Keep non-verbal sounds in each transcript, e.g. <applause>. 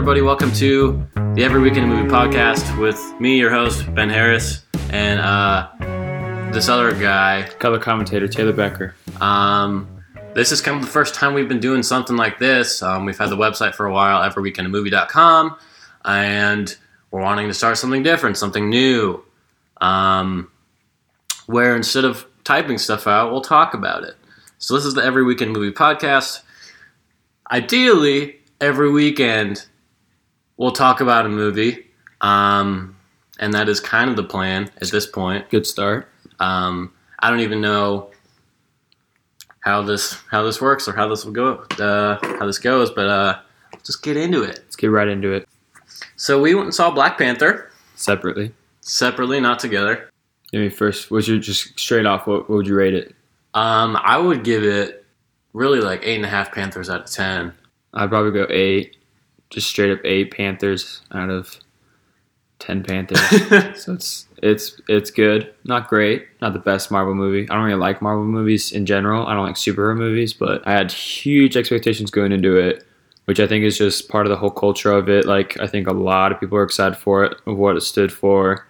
Everybody. Welcome to the Every Weekend Movie podcast with me, your host Ben Harris, and uh, this other guy. Color commentator Taylor Becker. Um, this is kind of the first time we've been doing something like this. Um, we've had the website for a while, everyweekendmovie.com, and we're wanting to start something different, something new, um, where instead of typing stuff out, we'll talk about it. So this is the Every Weekend Movie podcast. Ideally, every weekend we'll talk about a movie, um, and that is kind of the plan at this point. Good start. Um, I don't even know how this how this works or how this will go uh, how this goes, but uh, just get into it. Let's get right into it. So we went and saw Black Panther Separately. separately, not together. Give me first. What's your just straight off? What, what would you rate it? Um, I would give it really like eight and a half Panthers out of ten. I'd probably go eight. Just straight up eight Panthers out of ten Panthers. <laughs> so it's it's it's good. Not great. Not the best Marvel movie. I don't really like Marvel movies in general. I don't like superhero movies, but I had huge expectations going into it, which I think is just part of the whole culture of it. Like I think a lot of people are excited for it, of what it stood for.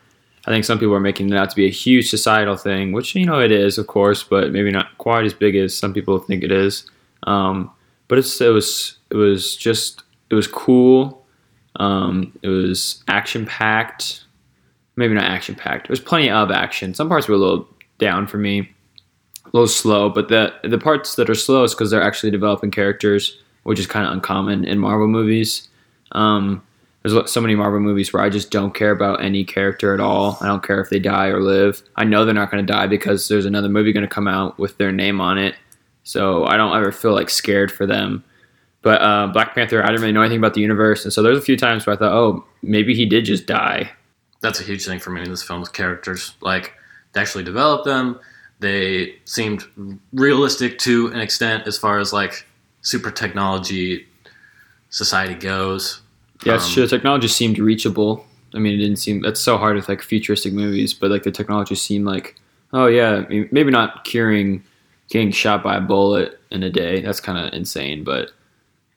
I think some people are making it out to be a huge societal thing, which you know it is, of course, but maybe not quite as big as some people think it is. Um, but it's it was it was just it was cool. Um, it was action packed. Maybe not action packed. There was plenty of action. Some parts were a little down for me, a little slow. But the the parts that are slow is because they're actually developing characters, which is kind of uncommon in Marvel movies. Um, there's so many Marvel movies where I just don't care about any character at all. I don't care if they die or live. I know they're not going to die because there's another movie going to come out with their name on it. So I don't ever feel like scared for them. But uh, Black Panther, I didn't really know anything about the universe, and so there's a few times where I thought, oh, maybe he did just die. That's a huge thing for me in this film's characters. Like they actually developed them. They seemed realistic to an extent as far as like super technology society goes. Yeah, it's Um, true. The technology seemed reachable. I mean, it didn't seem that's so hard with like futuristic movies, but like the technology seemed like, oh yeah, maybe not curing getting shot by a bullet in a day. That's kind of insane, but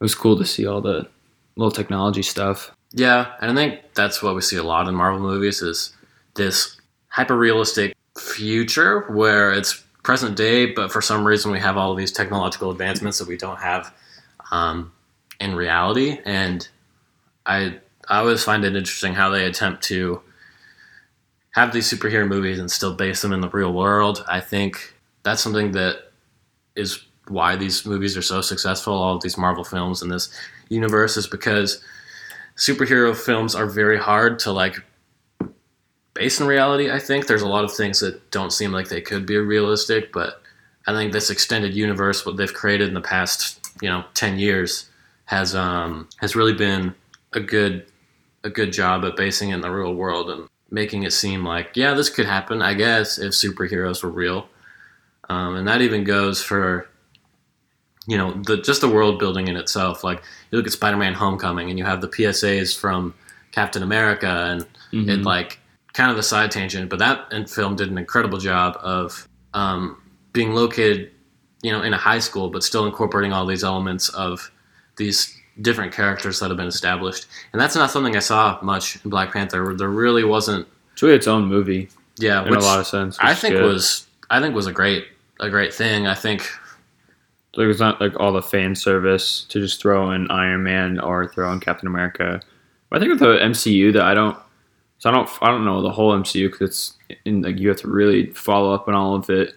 was cool to see all the little technology stuff. Yeah, and I think that's what we see a lot in Marvel movies is this hyper realistic future where it's present day, but for some reason we have all these technological advancements that we don't have um, in reality. And I I always find it interesting how they attempt to have these superhero movies and still base them in the real world. I think that's something that is why these movies are so successful. All these Marvel films in this universe is because superhero films are very hard to like base in reality. I think there's a lot of things that don't seem like they could be realistic, but I think this extended universe, what they've created in the past, you know, ten years, has um, has really been a good a good job at basing it in the real world and making it seem like yeah, this could happen. I guess if superheroes were real, um, and that even goes for you know the just the world building in itself. Like you look at Spider-Man: Homecoming, and you have the PSAs from Captain America, and it Mhm. like kind of the side tangent. But that film did an incredible job of um, being located, you know, in a high school, but still incorporating all these elements of these different characters that have been established. And that's not something I saw much in Black Panther. There really wasn't. It's really its own movie Yeah, in a lot of sense. I think good. was I think was a great a great thing. I think like it's not like all the fan service to just throw in Iron Man or throw in Captain America. But I think with the MCU that I don't, so I don't, I don't know the whole MCU because it's in like you have to really follow up on all of it.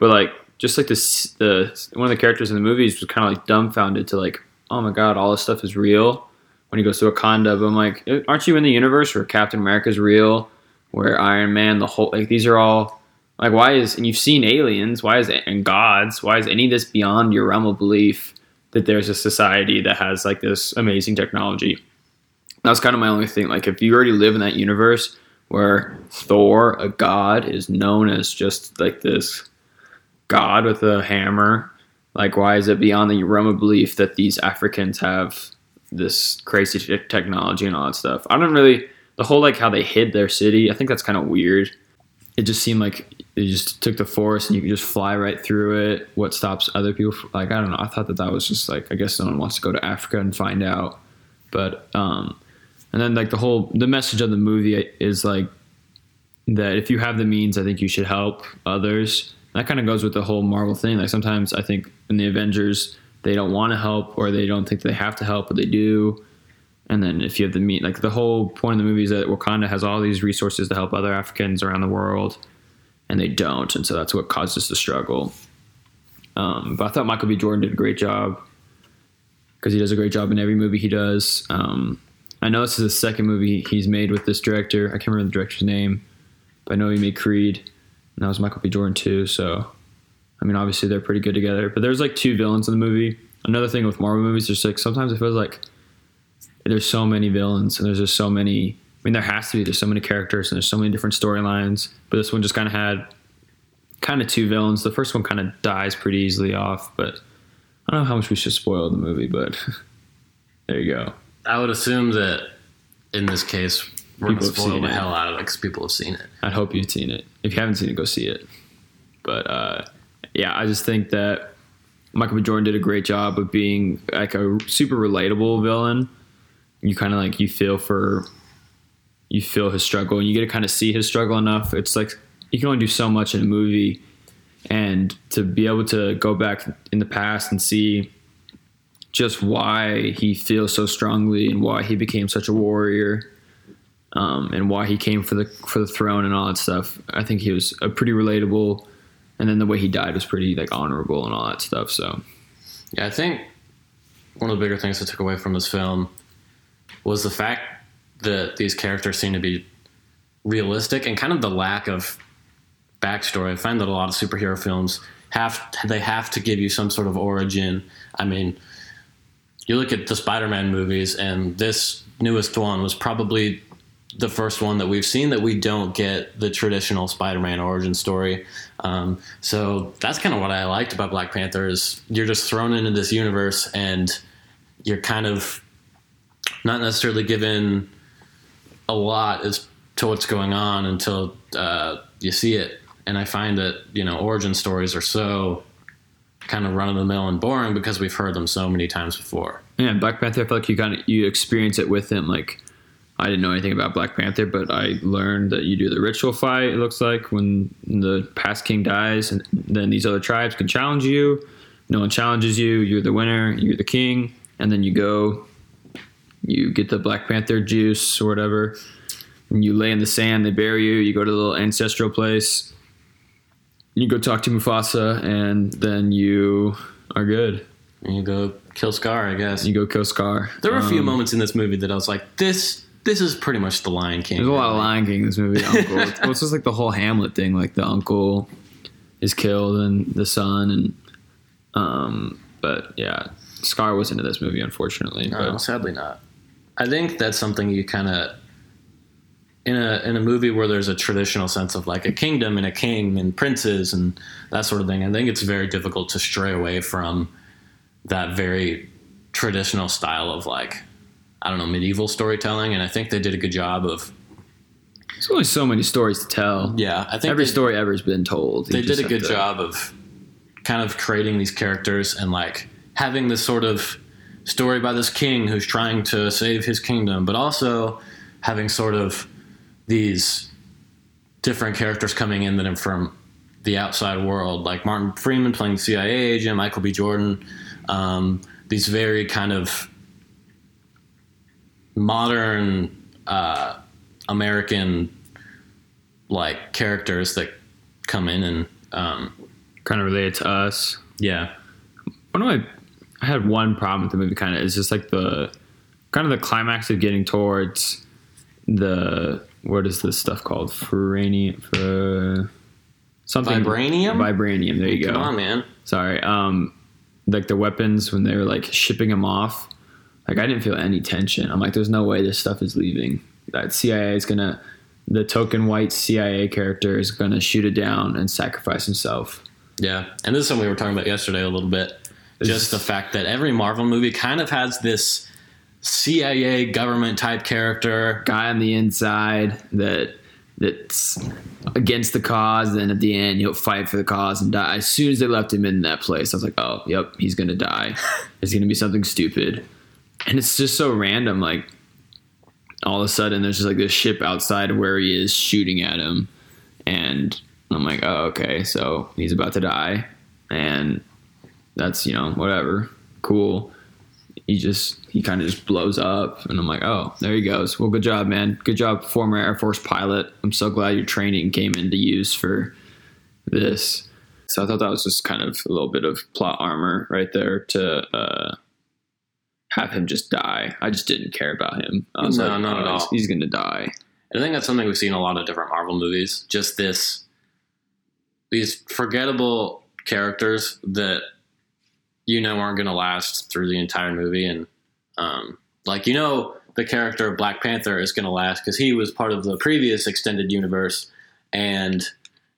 But like just like this, the one of the characters in the movies was kind of like dumbfounded to like, oh my god, all this stuff is real. When he goes to Wakanda, but I'm like, "Eh, aren't you in the universe where Captain America is real, where Iron Man, the whole like these are all like why is and you've seen aliens why is and gods why is any of this beyond your realm of belief that there's a society that has like this amazing technology? That's kind of my only thing. Like if you already live in that universe where thor a god is known as just like this god with a hammer like why is it beyond the realm of belief that these africans have this crazy te- technology and all that stuff? I don't really the whole like how they hid their city i think that's kind of weird. It just seemed like they just took the force and you could just fly right through it. What stops other people? From, like I don't know. I thought that that was just like I guess someone wants to go to Africa and find out But um, and then like the whole the message of the movie is like that if you have the means, I think you should help others. That kind of goes with the whole Marvel thing. Like sometimes I think in the Avengers they don't want to help or they don't think they have to help, but they do. And then if you have the mean, like the whole point of the movie is that Wakanda has all these resources to help other Africans around the world, and they don't, and so that's what causes the struggle. Um, but I thought Michael B. Jordan did a great job because he does a great job in every movie he does. Um, I know this is the second movie he's made with this director. I can't remember the director's name, but I know he made Creed, and that was Michael B. Jordan too. So, I mean, obviously they're pretty good together. But there's like two villains in the movie. Another thing with Marvel movies, there's like sometimes it feels like there's so many villains and there's just so many. I mean, there has to be. There's so many characters and there's so many different storylines. But this one just kind of had kind of two villains. The first one kind of dies pretty easily off, but I don't know how much we should spoil the movie, but <laughs> there you go. I would assume that in this case, we're going to spoil the it. hell out of it because people have seen it. I hope you've seen it. If you haven't seen it, go see it. But uh, yeah, I just think that Michael B. Jordan did a great job of being like a super relatable villain. You kind of like you feel for, you feel his struggle, and you get to kind of see his struggle enough. It's like you can only do so much in a movie, and to be able to go back in the past and see just why he feels so strongly and why he became such a warrior um, and why he came for the for the throne and all that stuff. I think he was a pretty relatable, and then the way he died was pretty like honorable and all that stuff. So Yeah, I think one of the bigger things I took away from this film was the fact that these characters seem to be realistic and kind of the lack of backstory. I find that a lot of superhero films have they have to give you some sort of origin. I mean, you look at the Spider-Man movies, and this newest one was probably the first one that we've seen that we don't get the traditional Spider-Man origin story. Um, so that's kind of what I liked about Black Panther is you're just thrown into this universe and you're kind of not necessarily given a lot as to what's going on until uh, you see it. And I find that you know origin stories are so kind of run of the mill and boring because we've heard them so many times before. yeah, Black Panther. I feel like you kind of you experience it with him. Like I didn't know anything about Black Panther, but I learned that you do the ritual fight. It looks like when the past king dies, and then these other tribes can challenge you. No one challenges you. You're the winner. You're the king, and then you go. You get the Black Panther juice or whatever. And you lay in the sand. They bury you. You go to the little ancestral place. You go talk to Mufasa, and then you are good. And you go kill Scar, I guess. You go kill Scar. There were a few Um, moments in this movie that I was like, this this is pretty much the Lion King. There's a lot of. Lion King in this movie. Uncle. it's, <laughs> well, it's just like the whole Hamlet thing. Like the uncle is killed and the son, and um, but yeah, Scar was into this movie, unfortunately. No, But sadly not. I think that's something you kind of in a in a movie where there's a traditional sense of like a kingdom and a king and princes and that sort of thing. I think it's very difficult to stray away from that very traditional style of like I don't know medieval storytelling. And I think they did a good job of there's only so many stories to tell. yeah. I think Every they, story ever has been told. They did a good to- job of kind of creating these characters and like having this sort of story by this king who's trying to save his kingdom, but also having sort of these different characters coming in that are from the outside world, like Martin Freeman playing CIA agent, Michael B. Jordan, um, these very kind of modern uh, American like characters that come in and um, kind of related to us. yeah, One of my, I had one problem with the movie. Kind of it's just like the kind of the climax of getting towards the what is this stuff called? Ferranium, for something Vibranium? Vibranium. There you Come go. on, man. Sorry. Um, like the weapons when they were like shipping them off. Like I didn't feel any tension. I'm like, there's no way this stuff is leaving. That CIA is gonna, the token white CIA character is gonna shoot it down and sacrifice himself. Yeah, and this is something we were talking about yesterday a little bit. Just the fact that every Marvel movie kind of has this CIA government type character. Guy on the inside that that's against the cause. Then at the end, he'll fight for the cause and die. As soon as they left him in that place, I was like, oh, yep, he's gonna die. <laughs> it's gonna be something stupid. and it's just so random. Like all of a sudden, there's just like this ship outside where he is shooting at him, and I'm like, oh, okay, so he's about to die, and that's you know whatever, cool. He just he kind of just blows up, and I'm like, oh, there he goes. Well, good job, man. Good job, former Air Force pilot. I'm so glad your training came into use for this. So I thought that was just kind of a little bit of plot armor right there to uh, have him just die. I just didn't care about him. I was No, like, not at oh, he's- all. He's gonna die. And I think that's something we've seen in a lot of different Marvel movies. Just this, these forgettable characters that you know aren't going to last through the entire movie, and um, like you know, the character of Black Panther is going to last because he was part of the previous extended universe, and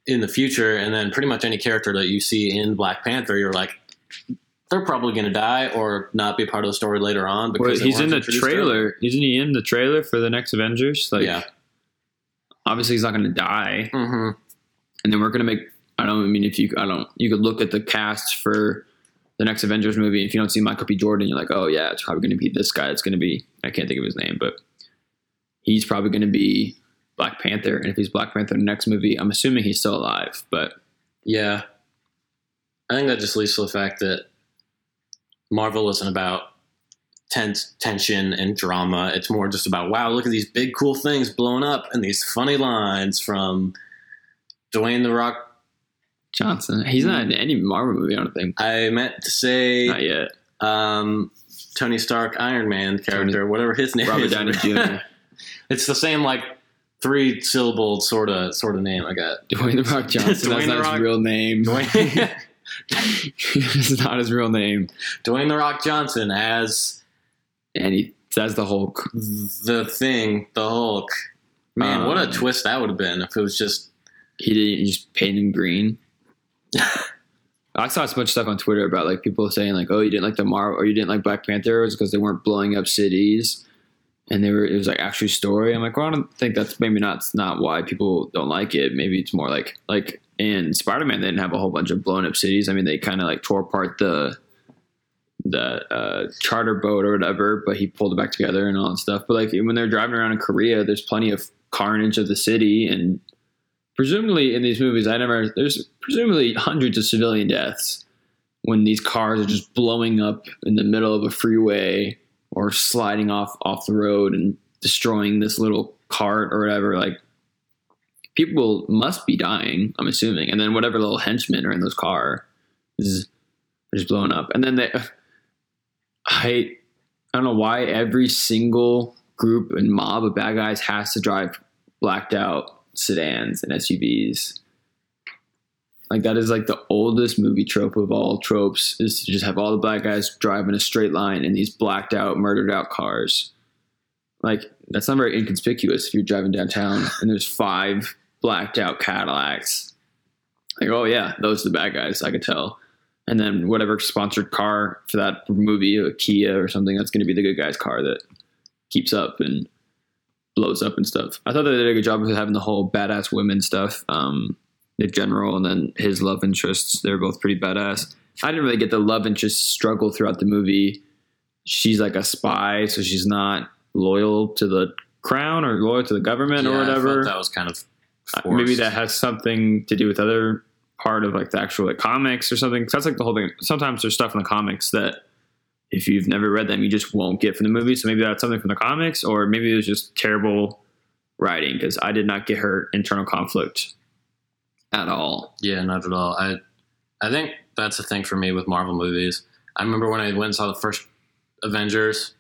in the future, and then pretty much any character that you see in Black Panther, you're like. They're probably going to die or not be part of the story later on because Well, he's in the trailer. Isn't he in the trailer for the next Avengers? Like, yeah. obviously he's not gonna die. hmm and then we're gonna make. I don't I mean if you I don't you could look at the cast for the next Avengers movie. If you don't see Michael B. Jordan, you're like, oh yeah, it's probably gonna be this guy. It's gonna be I can't think of his name, but he's probably gonna be Black Panther. And if he's Black Panther in the next movie, I'm assuming he's still alive. But Yeah. I think that just leads to the fact that Marvel isn't about tense tension and drama. It's more just about wow, look at these big cool things blowing up and these funny lines from Dwayne the Rock. Johnson, he's not in any Marvel movie. I don't think. I meant to say Not yet. um, Tony Stark Iron Man character, Tony- whatever his name Robert is. Downey Jr. <laughs> it's the same like three syllable sort of sort of name I got. Dwayne the Rock Johnson. <laughs> Dwayne that's not Rock- his real name. Dwayne, <laughs> it's not his real name. Dwayne the Rock Johnson as And he that's the Hulk. the thing, the Hulk. Man, what a Um, twist that would have been if it was just He didn't just paint him green. I saw so much stuff on Twitter about like people saying like, "Oh, you didn't like the Marvel or you didn't like Black Panther because they weren't blowing up cities." And they were, it was like actually story. I'm like, well, I don't think that's maybe not not why people don't like it. Maybe it's more like like in Spider Man, they didn't have a whole bunch of blown up cities. I mean, they kind of like tore apart the the uh, charter boat or whatever, but he pulled it back together and all that stuff. But like when they're driving around in Korea, there's plenty of carnage of the city, and presumably in these movies, I never there's presumably hundreds of civilian deaths when these cars are just blowing up in the middle of a freeway or sliding off off the road and destroying this little cart or whatever. Like people must be dying, I'm assuming, and then whatever little henchmen are in those cars is just blowing up, and then they. <sighs> I I don't know why every single group and mob of bad guys has to drive blacked out sedans and SUVs. Like that is like the oldest movie trope of all tropes is to just have all the black guys drive in a straight line in these blacked out, murdered out cars. Like that's not very inconspicuous if you're driving downtown and there's five blacked out Cadillacs. Like, oh yeah, those are the bad guys, I could tell. And then whatever sponsored car for that movie, a Kia or something, that's going to be the good guy's car that keeps up and blows up and stuff. I thought they did a good job of having the whole badass women stuff. Um, the general and then his love interests, they're both pretty badass. I didn't really get the love interest struggle throughout the movie. She's like a spy, so she's not loyal to the crown or loyal to the government Yeah, or whatever. that was kind of Uh, forced. maybe that has something to do with other part of like the actual like comics or something. 'Cause that's like the whole thing. Sometimes there's stuff in the comics that if you've never read them, you just won't get from the movie. So maybe that's something from the comics, or maybe it was just terrible writing because I did not get her internal conflict at all. Yeah, not at all. I I think that's the thing for me with Marvel movies. I remember when I went and saw the first Avengers,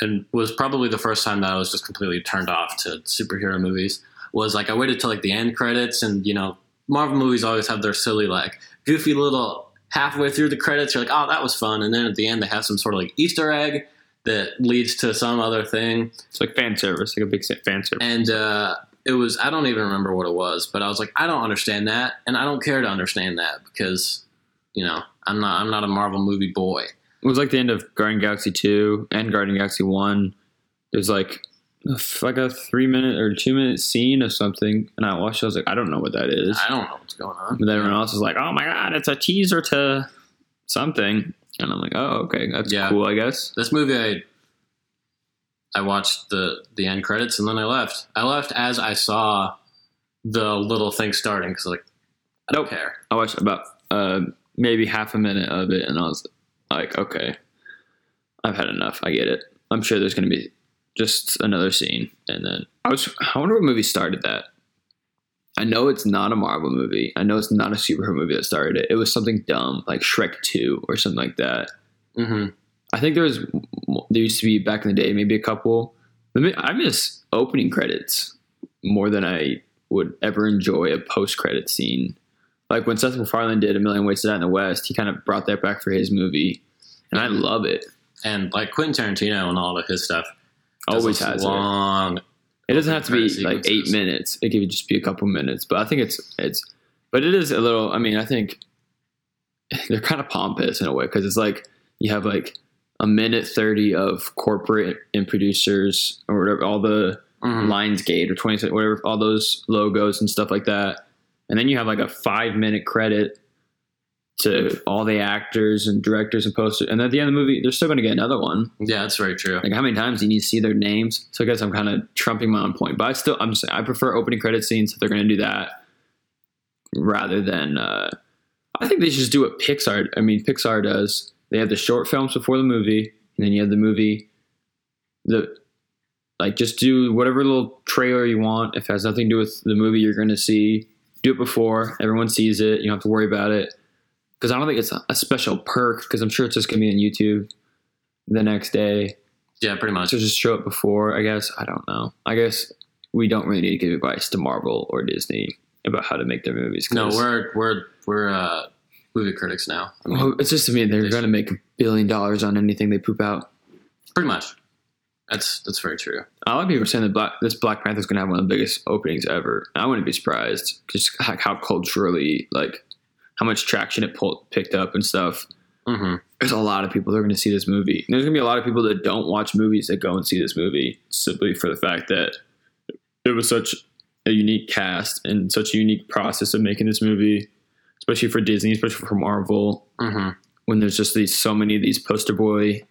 and was probably the first time that I was just completely turned off to superhero movies. Was like I waited till like the end credits, and you know, Marvel movies always have their silly like goofy little halfway through the credits. You're like, oh, that was fun, and then at the end they have some sort of like Easter egg that leads to some other thing. It's like fan service, like a big fan service. and uh, it was I don't even remember what it was, but I was like, I don't understand that, and I don't care to understand that because you know I'm not I'm not a Marvel movie boy. It was like the end of Guardian Galaxy two and Guardian Galaxy one. There's like like a three minute or two minute scene of something, and I watched. it, I was like, I don't know what that is. I don't know going on. But then everyone else is like, "Oh my god, it's a teaser to something," and I'm like, "Oh, okay, that's Yeah. cool, I guess." This movie, I I watched the the end credits and then I left. I left as I saw the little thing starting because like I don't care. I watched about uh, maybe half a minute of it, and I was like, okay, I've had enough. I get it. I'm sure there's going to be just another scene, and then I was. I wonder what movie started that. I know it's not a Marvel movie. I know it's not a superhero movie that started it. It was something dumb like Shrek Two or something like that. hmm I think there was there used to be back in the day maybe a couple. I miss opening credits more than I would ever enjoy a post credit scene. Like when Seth MacFarlane did A Million Ways to Die in the West, he kind of brought that back for his movie, and I love it. And like Quentin Tarantino and all of his stuff Always has it. long. It doesn't have to be credit like eight minutes. It could just be a couple minutes. But I think it's it's. But it is a little. I mean, I think <laughs> they're kind of pompous in a way because it's like you have like a minute thirty of corporate and producers or whatever, all the Mhm. Lionsgate or twenty whatever, all those logos and stuff like that, and then you have like a five minute credit to all the actors and directors and posters, and at the end of the movie, they're still going to get another one. Yeah, that's very true. Like how many times do you need to see their names? So I guess I'm kind of trumping my own point, but I still I'm saying I prefer opening credit scenes if they're going to do that rather than. Uh, I think they should just do what Pixar. I mean, Pixar does. They have the short films before the movie, and then you have the movie. The like just do whatever little trailer you want. If it has nothing to do with the movie you're going to see, do it before everyone sees it. You don't have to worry about it because I don't think it's a, special perk. Because I'm sure it's just going to be on YouTube the next day. Yeah, pretty much. So just show it before, I guess. I don't know. I guess we don't really need to give advice to Marvel or Disney about how to make their movies. No, we're we're we're uh, movie critics now. I mean, Well, it's just to me they're going to make a billion dollars on anything they poop out. pretty much. That's that's very true. A lot of people are saying that Black, this Black Panther is going to have one of the biggest openings ever. I wouldn't be surprised, just how culturally, like how much traction it pulled, picked up and stuff. hmm There's a lot of people that are going to see this movie. And there's going to be a lot of people that don't watch movies that go and see this movie simply for the fact that it was such a unique cast and such a unique process of making this movie, especially for Disney, especially for Marvel. hmm When there's just these so many of these poster boy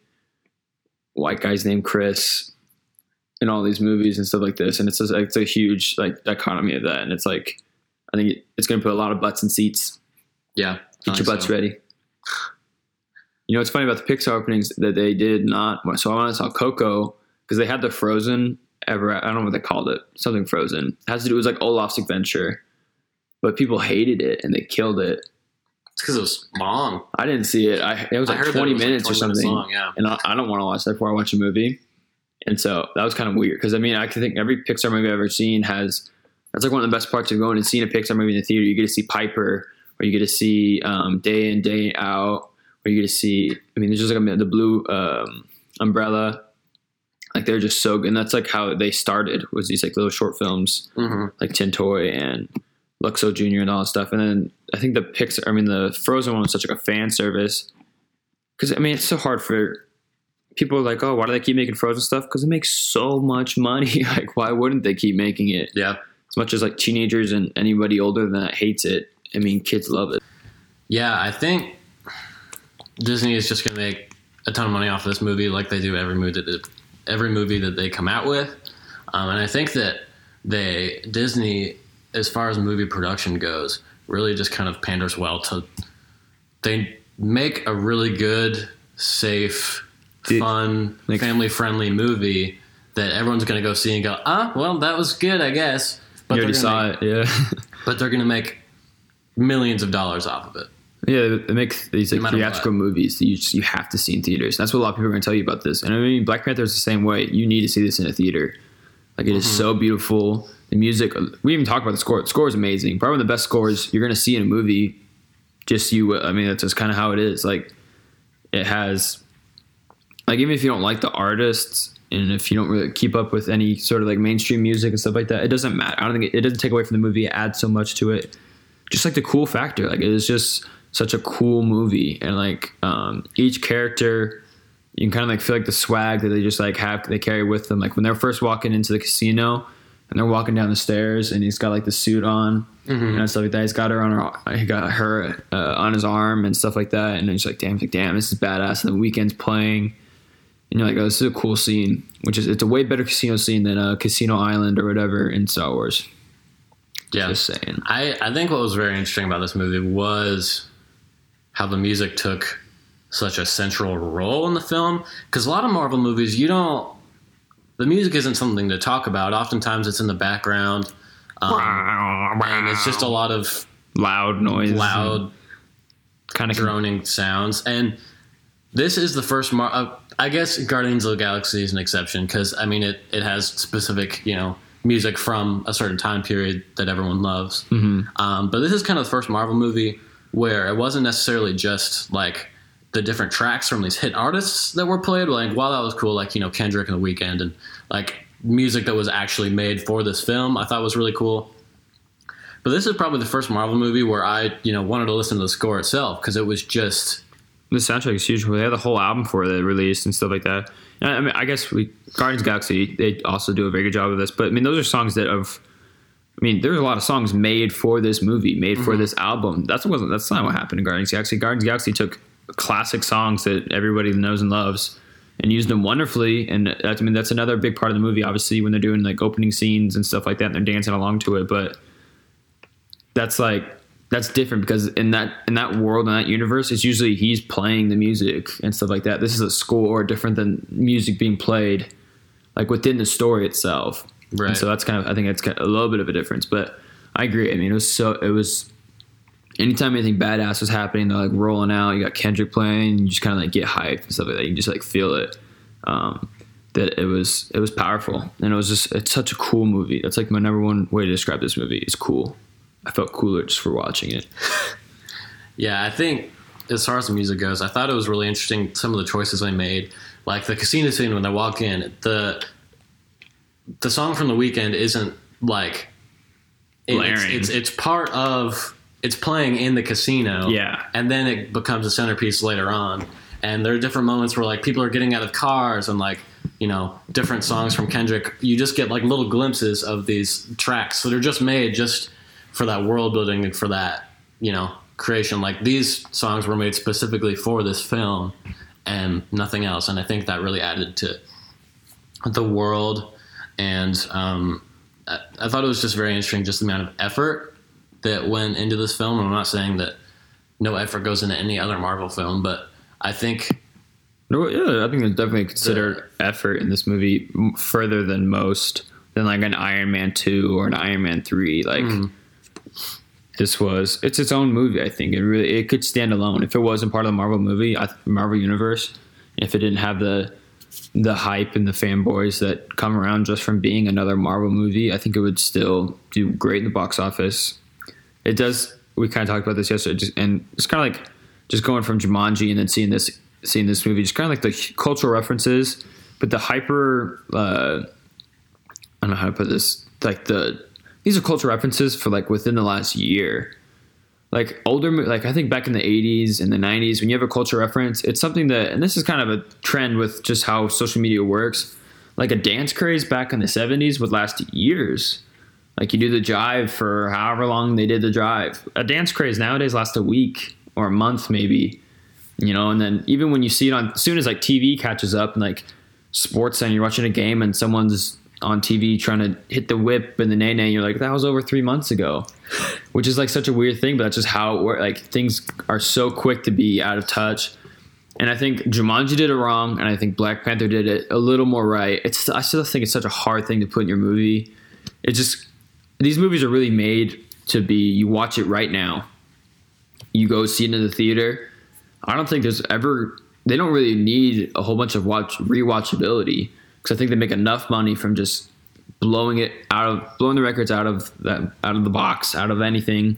white guys named Chris in all these movies and stuff like this, and it's just, it's a huge like dichotomy of that, and it's like I think it's going to put a lot of butts in seats. Yeah. Get your butts so. ready. You know, what's funny about the Pixar openings that they did not. So I went and saw Coco because they had the Frozen ever. I don't know what they called it. Something Frozen. It has to do. It was like Olaf's Adventure, but people hated it and they killed it. It's because it was long. I didn't see it. I it was like twenty was, like, minutes or 20 minutes something, long, yeah. and I, I don't want to watch that before I watch a movie. And so that was kind of weird because I mean I can think every Pixar movie I've ever seen has that's like one of the best parts of going and seeing a Pixar movie in the theater. You get to see Piper, or you get to see um, Day in Day Out, or you get to see. I mean, there's just like a, the blue um, umbrella. Like they're just so good, and that's like how they started was these like little short films hmm like Tin Toy and Luxo Jr. and all that stuff. And then I think the Pixar, I mean, the Frozen one was such like a fan service. Because, I mean, it's so hard for people are like, oh, why do they keep making Frozen stuff? Because it makes so much money. <laughs> like, why wouldn't they keep making it? Yeah. As much as like teenagers and anybody older than that hates it. I mean, kids love it. Yeah, I think Disney is just gonna make a ton of money off this movie, like they do every movie that every movie that they come out with. Um, and I think that they Disney, as far as movie production goes, really just kind of panders well to. They make a really good, safe, Dude, fun, like- family-friendly movie that everyone's gonna go see and go, ah, well, that was good, I guess. But you already saw make, it, yeah. <laughs> But they're gonna make millions of dollars off of it. Yeah, they make these like No theatrical movies that you just, you have to see in theaters. That's what a lot of people are going to tell you about this. And I mean, Black Panther is the same way. You need to see this in a theater. Like it is mm-hmm. so beautiful. The music. We even talked about the score. The score is amazing. Probably one of the best scores you're going to see in a movie. Just you. I mean, that's just kind of how it is. Like it has. Like even if you don't like the artists and if you don't really keep up with any sort of like mainstream music and stuff like that, it doesn't matter. I don't think it, it doesn't take away from the movie. It adds so much to it just like the cool factor. Like it is just such a cool movie, and like um, each character, you can kind of like feel like the swag that they just like have they carry with them. Like when they're first walking into the casino and they're walking down the stairs, and he's got like the suit on and stuff like that. He's got her on her, he got her uh, on his arm and stuff like that, and he's like, damn, he's like, damn, this is badass. And the Weeknd's playing. and you're like, oh, this is a cool scene. Which is it's a way better casino scene than a Casino Island or whatever in Star Wars. Yeah, Just saying. I, I think what was very interesting about this movie was how the music took such a central role in the film. Because a lot of Marvel movies, you don't, the music isn't something to talk about. Oftentimes it's in the background. Um, and it's just a lot of loud noise, loud, kind of droning sounds. And this is the first Mar- uh, I guess Guardians of the Galaxy is an exception because I mean it it has specific you know music from a certain time period that everyone loves. Mm-hmm. Um, but this is kind of the first Marvel movie where it wasn't necessarily just like the different tracks from these hit artists that were played. Like while that was cool, like you know Kendrick and The Weeknd and like music that was actually made for this film, I thought was really cool. But this is probably the first Marvel movie where I you know wanted to listen to the score itself because it was just the soundtrack is huge. They had the whole album for it released and stuff like that. I mean, I guess we Guardians of the Galaxy they also do a very good job of this. But I mean, those are songs that have. I mean, there's a lot of songs made for this movie, made for mm-hmm. this album. That's wasn't that's not what happened in Guardians of the Galaxy. Guardians of the Galaxy took classic songs that everybody knows and loves and used them wonderfully. And that's, I mean, that's another big part of the movie. Obviously, when they're doing like opening scenes and stuff like that, and they're dancing along to it. But that's like that's different because in that in that world in that universe it's usually he's playing the music and stuff like that. This is a score different than music being played like within the story itself. Right. and so that's kind of i think that's kind of a little bit of a difference but i agree. I mean it was so it was anytime anything badass was happening they're like rolling out you got kendrick playing you just kind of like get hyped and stuff like that. You just like feel it um, that it was it was powerful. And it was just it's such a cool movie. That's like my number one way to describe this movie is cool i felt cooler just for watching it <laughs> Yeah, I think as far as the music goes, I thought it was really interesting some of the choices they made. Like the casino scene when they walk in, the the song from the Weeknd isn't like it- it's, it's it's part of it's playing in the casino. Yeah. And then it becomes a centerpiece later on. And there are different moments where like people are getting out of cars and like you know different songs from Kendrick. You just get like little glimpses of these tracks that are just made just for that world building and for that you know creation. Like these songs were made specifically for this film and nothing else. And I think that really added to the world. And um, I, I thought it was just very interesting, just the amount of effort that went into this film. And I'm not saying that no effort goes into any other Marvel film, but I think yeah, I think there's definitely considered effort in this movie further than most than like an Iron Man two or an Iron Man three. Like this was, it's its own movie. I think it really it could stand alone if it wasn't part of the Marvel movie, Marvel universe. If it didn't have the the hype and the fanboys that come around just from being another Marvel movie, I think it would still do great in the box office. It does. We kind of talked about this yesterday, just, and it's kind of like just going from Jumanji and then seeing this seeing this movie, just kind of like the cultural references, but the hyper. Uh, I don't know how to put this. Like the these are cultural references for like within the last year. Like older, like I think back in the '80s and the '90s, when you have a culture reference, it's something that, and this is kind of a trend with just how social media works. Like a dance craze back in the '70s would last years. Like you do the jive for however long they did the drive. A dance craze nowadays lasts a week or a month, maybe. You know, and then even when you see it on, as soon as like TV catches up and like sports and you're watching a game and someone's on TV trying to hit the whip and the nae nae, you're like, that was over three months ago, which is like such a weird thing, but that's just how it works. Like things are so quick to be out of touch. And I think Jumanji did it wrong, and I think Black Panther did it a little more right. It's I still think it's such a hard thing to put in your movie. It just these movies are really made to be you watch it right now. You go see it in the theater. I don't think there's ever they don't really need a whole bunch of watch rewatchability because I think they make enough money from just blowing it out of blowing the records out of that out of the box out of anything.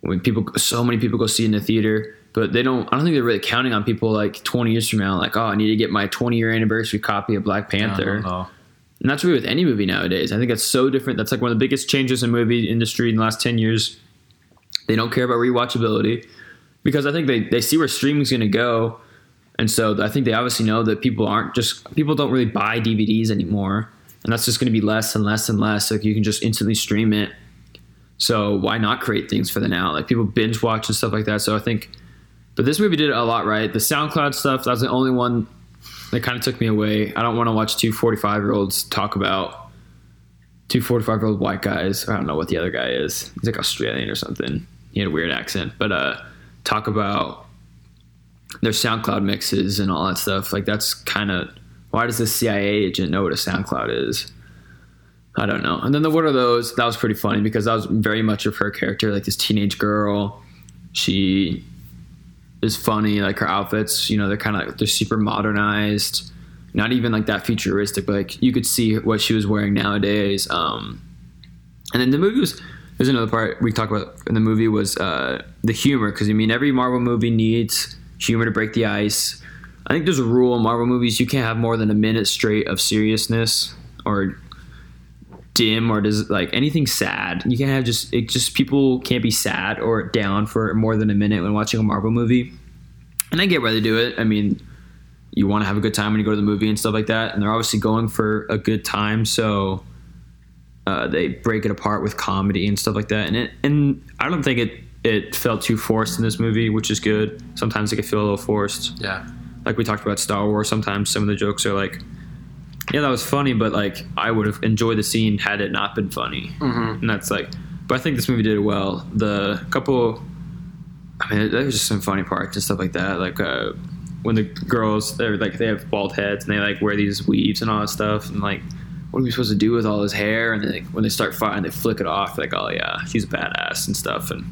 When people so many people go see in the theater, but they don't. I don't think they're really counting on people like 20 years from now. Like, oh, I need to get my 20 year anniversary copy of Black Panther. Oh, And that's really with any movie nowadays. I think that's so different. That's like one of the biggest changes in movie industry in the last 10 years. They don't care about rewatchability because I think they, they see where streaming's going to go. And so I think they obviously know that people aren't just, people don't really buy DVDs anymore. And that's just going to be less and less and less. Like you can just instantly stream it. So why not create things for the now? Like people binge watch and stuff like that. So I think, but this movie did a lot right. The SoundCloud stuff, that was the only one That kind of took me away. I don't want to watch two 45 year olds talk about two 45 year old white guys. I don't know what the other guy is. He's like Australian or something. He had a weird accent, but uh, talk about their SoundCloud mixes and all that stuff. Like that's kind of why does the CIA agent know what a SoundCloud is? I don't know. And then the what are those? That was pretty funny because that was very much of her character, like this teenage girl. She is funny, like her outfits. You know, they're kind of like, they're super modernized. Not even like that futuristic, but like you could see what she was wearing nowadays. Um, and then the movie was there's another part we talked about in the movie was uh, the humor because I mean every Marvel movie needs humor to break the ice. I think there's a rule in Marvel movies you can't have more than a minute straight of seriousness or dim or does like anything sad. You can't have just it just people can't be sad or down for more than a minute when watching a Marvel movie. And I get why they do it. I mean, you want to have a good time when you go to the movie and stuff like that, and they're obviously going for a good time, so uh, they break it apart with comedy and stuff like that. And it and I don't think it it felt too forced in this movie, which is good. Sometimes it can feel a little forced. Yeah. Like we talked about Star Wars, sometimes some of the jokes are like yeah, that was funny, but like I would have enjoyed the scene had it not been funny. Mm-hmm. And that's like, but I think this movie did it well. The couple, I mean, there was just some funny parts and stuff like that. Like uh, when the girls, they're like they have bald heads and they like wear these weaves and all that stuff, and like, what are we supposed to do with all his hair? And then like, when they start fighting, they flick it off. Like, oh yeah, he's a badass and stuff. And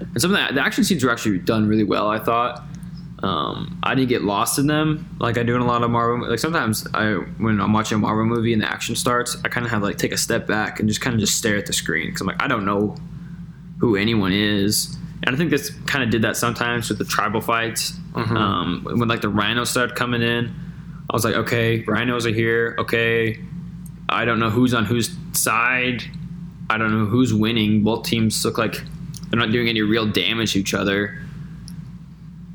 and some of the, the action scenes were actually done really well. I thought. Um, I didn't get lost in them like I do in a lot of Marvel. Like sometimes I, when I'm watching a Marvel movie and the action starts, I kind of have like take a step back and just kind of just stare at the screen because I'm like I don't know who anyone is. And I think this kind of did that sometimes with the tribal fights. Mhm. Um, when like the rhinos started coming in, I was like, okay, rhinos are here. Okay, I don't know who's on whose side. I don't know who's winning. Both teams look like they're not doing any real damage to each other.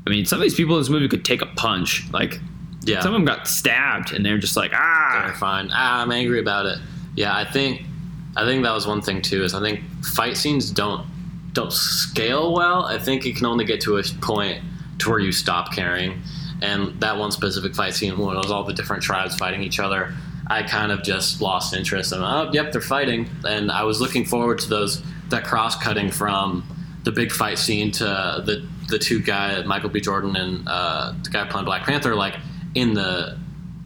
I mean, some of these people in this movie could take a punch. Like, Yeah. some of them got stabbed, and they're just like, They're ah. fine. Ah, I'm angry about it. Yeah, I think I think that was one thing too. Is I think fight scenes don't don't scale well. I think you can only get to a point to where you stop caring. And that one specific fight scene when it was all the different tribes fighting each other, I kind of just lost interest. And oh, yep, they're fighting. And I was looking forward to those that cross cutting from the big fight scene to the the two guy Michael B. Jordan and uh, the guy playing Black Panther, like in the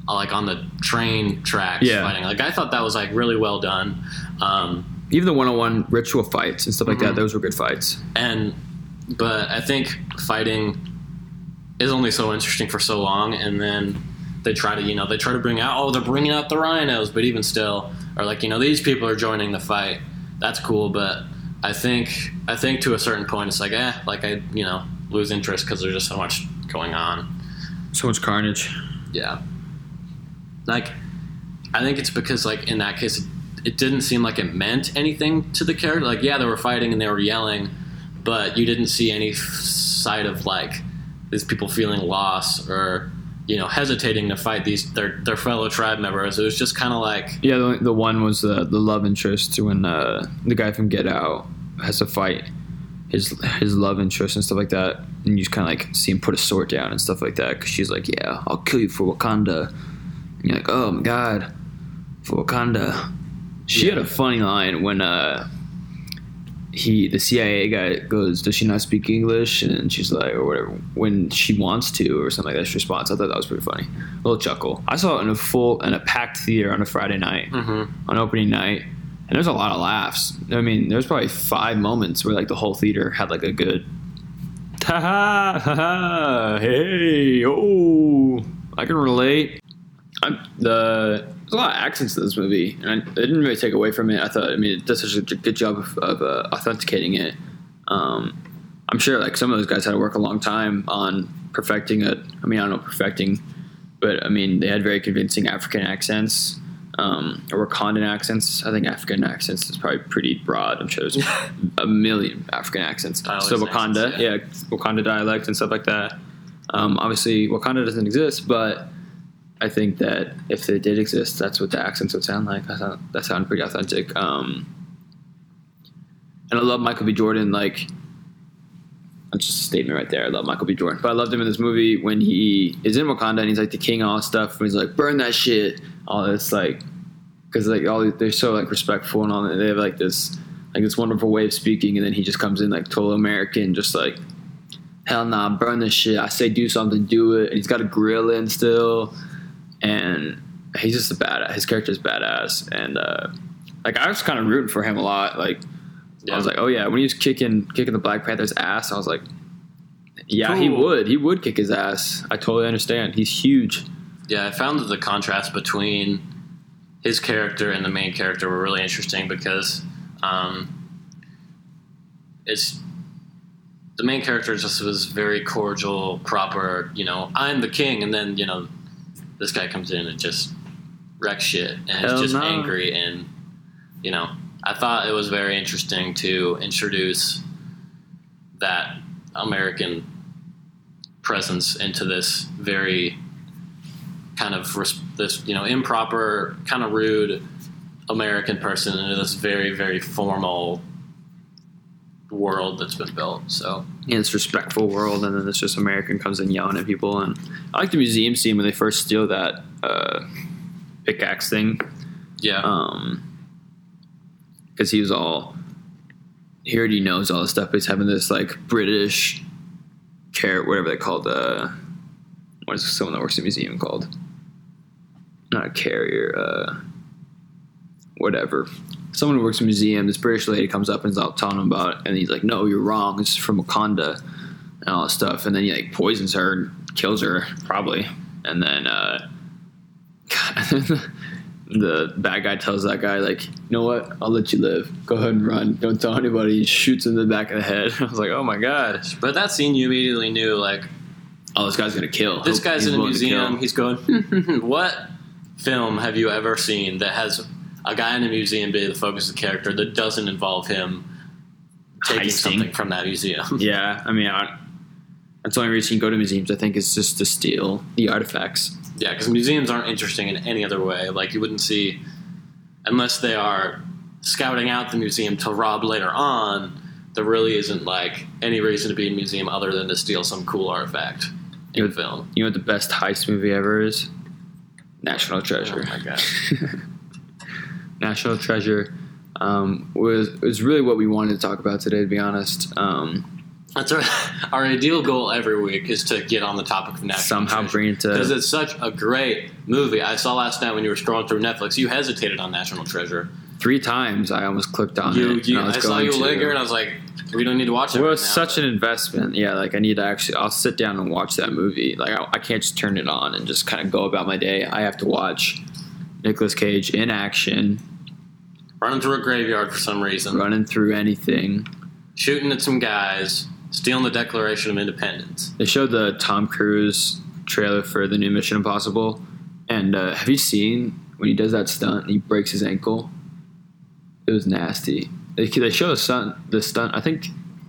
uh, like on the train tracks Yeah. fighting. Like I thought that was like really well done. Um, Even the one-on-one ritual fights and stuff like that; Mhm. those were good fights. and but I think fighting is only so interesting for so long, and then they try to you know they try to bring out oh they're bringing out the rhinos, but even still, or like you know these people are joining the fight. That's cool, but I think I think to a certain point it's like eh like I you know lose interest because there's just so much going on. So much carnage. Yeah. Like, I think it's because, like, in that case, it, it didn't seem like it meant anything to the character. Like, yeah, they were fighting and they were yelling, but you didn't see any side of, like, these people feeling lost or, you know, hesitating to fight these their, their fellow tribe members. It was just kind of like, Yeah, the, the one was the the love interest when uh, the guy from Get Out has to fight his his love interest and stuff like that, and you just kind of like see him put a sword down and stuff like that because she's like, "Yeah, I'll kill you for Wakanda." And you're like, "Oh my god, for Wakanda." She had a funny line when uh, he the CIA guy goes, "Does she not speak English?" And she's like, or whatever, when she wants to, or something like that. She responds. I thought that was pretty funny. A little chuckle. I saw it in a full in a packed theater on a Friday night mm-hmm. on opening night, and there's a lot of laughs. I mean, there's probably five moments where like the whole theater had like a good, <laughs> ha ha ha ha, hey oh, I can relate. I'm, the there's a lot of accents in this movie, and I, it didn't really take away from it. I thought, I mean, it does such a good job of, of uh, authenticating it. Um, I'm sure like some of those guys had to work a long time on perfecting it. I mean, I don't know perfecting, but I mean, they had very convincing African accents um, or Wakandan accents. I think African accents is probably pretty broad. I'm sure there's <laughs> a million African accents. Dialects so Wakanda, accents, yeah. yeah. Wakanda dialect and stuff like that. Um, obviously, Wakanda doesn't exist, but I think that if they did exist, that's what the accents would sound like. That sound, that sound pretty authentic. Um, and I love Michael B. Jordan. Like, That's just a statement right there. I love Michael B. Jordan, but I loved him in this movie when he is in Wakanda and he's like the king of all stuff. And he's like, "Burn that shit!" All this like, because like all they're so like respectful and all. that. They have like this like this wonderful way of speaking, and then he just comes in like total American, just like, "Hell nah, burn this shit!" I say do something, do it. And he's got a grill in still, and he's just a badass. His character's badass, and uh, like I was kind of rooting for him a lot. Like I was like, oh yeah, when he was kicking kicking the Black Panther's ass, I was like, yeah, he would. He would kick his ass. I totally understand. He's huge. Yeah, I found that the contrast between his character and the main character were really interesting because um, it's the main character just was very cordial, proper. You know, I'm the king, and then you know, this guy comes in and just wrecks shit and Hell is just no. angry and you know. I thought it was very interesting to introduce that American presence into this very kind of res- this you know improper, kind of rude American person into this very very formal world that's been built. So In this respectful world, and then this just American comes in yelling at people. And I like the museum scene when they first steal that uh, pickaxe thing. yeah, Um, because he was all he already knows all this stuff. He's having this like British care, whatever they called. Uh, what is someone that works in a museum called? Not a carrier. Uh, whatever. Someone who works in a museum. This British lady comes up and is all telling him about it, and he's like, "No, you're wrong. It's from Wakanda." And all this stuff, and then he like poisons her and kills her, probably. And then, uh, <laughs> the bad guy tells that guy like, "You know what? I'll let you live. Go ahead and run. Don't tell anybody." He shoots him in the back of the head. <laughs> I was like, "Oh my god! but that scene you immediately knew like Oh, this guy's gonna kill. this guy's he's in a museum. He's going, <laughs> what film have you ever seen that has a guy in a museum be the focus of the character that doesn't involve him taking Heisting. something from that museum? <laughs> Yeah, I mean, I, that's the only reason you go to museums. I think is just to steal the artifacts. Yeah, because museums aren't interesting in any other way. Like you wouldn't see, unless they are scouting out the museum to rob later on. There really isn't like any reason to be in a museum other than to steal some cool artifact in Good. film. You know what the best heist movie ever is? National Treasure. Oh my god! <laughs> National Treasure um, was was really what we wanted to talk about today. To be honest, um, That's our <laughs> our ideal goal every week is to get on the topic of national somehow treasure. bring it to because it's such a great movie. I saw last night when you were scrolling through Netflix. You hesitated on National Treasure. three times. I almost clicked on You, it. you, I, was saw you linger, and I was like, "We don't need to watch it." Well, right it's now, such but- an investment. Yeah, like I need to actually. I'll sit down and watch that movie. Like I, I can't just turn it on and just kind of go about my day. I have to watch Nicolas Cage in action, running through a graveyard for some reason, running through anything. shooting at some guys, stealing the Declaration of Independence. They showed the Tom Cruise trailer for the new Mission Impossible, and uh, have you seen when he does that stunt? and He breaks his ankle. It was nasty. They, they show a stunt. The stunt. I think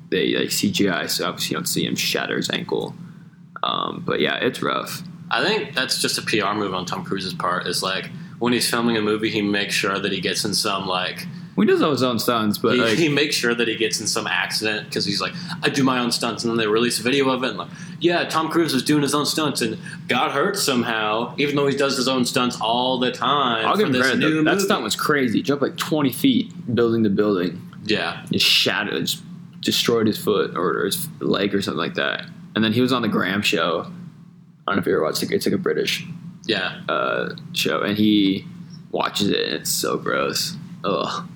they like CGI, so obviously you don't see him shatter his ankle. Um, but yeah, it's rough. I think that's just a PR move on Tom Cruise's part. Is like when he's filming a movie, he makes sure that he gets in some like Well, he does all his own stunts, but he, like, he makes sure that he gets in some accident because he's like, I do my own stunts, and then they release a video of it, and like, yeah, Tom Cruise was doing his own stunts and got hurt somehow, even though he does his own stunts all the time. I'll give him credit. new That, that stunt was crazy. He jumped like 20 feet building the building. yeah, Just shattered, just destroyed his foot or, or his leg or something like that. And then he was on the Graham show. I don't know if you ever watched it. It's like a British yeah. uh, show, and he watches it, and it's so gross. Ugh.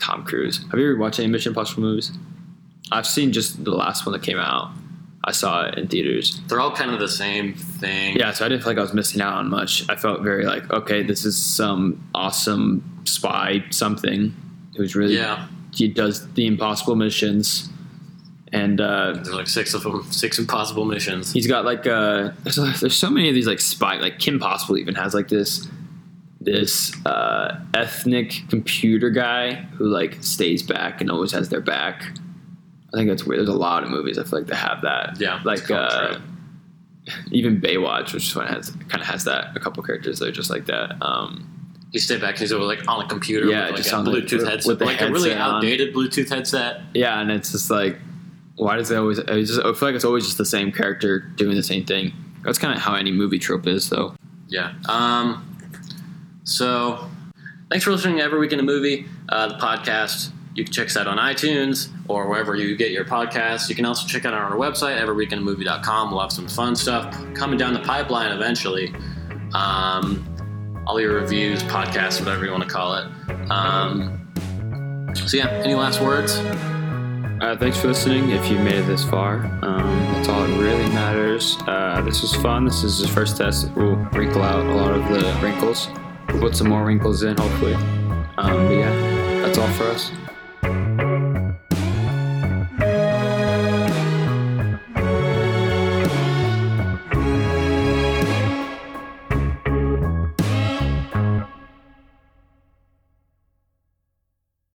Tom Cruise. Have you ever watched any Mission Impossible movies? I've seen just the last one that came out. I saw it in theaters. They're all kind of the same thing. Yeah, so I didn't feel like I was missing out on much. I felt very like, okay, this is some awesome spy something who's really yeah. he does the impossible missions, and uh, There's like six of them, six impossible missions. he's got like uh, there's, there's so many of these like spy like Kim Possible even has like this this uh, ethnic computer guy who like stays back and always has their back. I think that's weird. There's a lot of movies I feel like they have that. Yeah, like uh, even Baywatch, which one has kind of has that. A couple characters that are just like that. Um, He stayed back. And he's over like on a computer Yeah, with like just a on Bluetooth headset, with like a really headset on. outdated Bluetooth headset. yeah, and it's just like why does it always? I, just, I feel like it's always just the same character doing the same thing. That's kind of how any movie trope is, though. Yeah. Um. So, thanks for listening to Every Week in a Movie, uh, the podcast. You can check us out on iTunes or wherever you get your podcasts. You can also check out our website, everyweekinamovie.com. We'll have some fun stuff coming down the pipeline eventually. Um, all your reviews, podcasts, whatever you want to call it. Um, so, yeah, any last words? Uh, thanks for listening. If you made it this far, um, that's all that really matters. Uh, this was fun. This is the first test. We'll wrinkle out a lot of the wrinkles. We'll put some more wrinkles in, hopefully. Um, but yeah, that's all for us.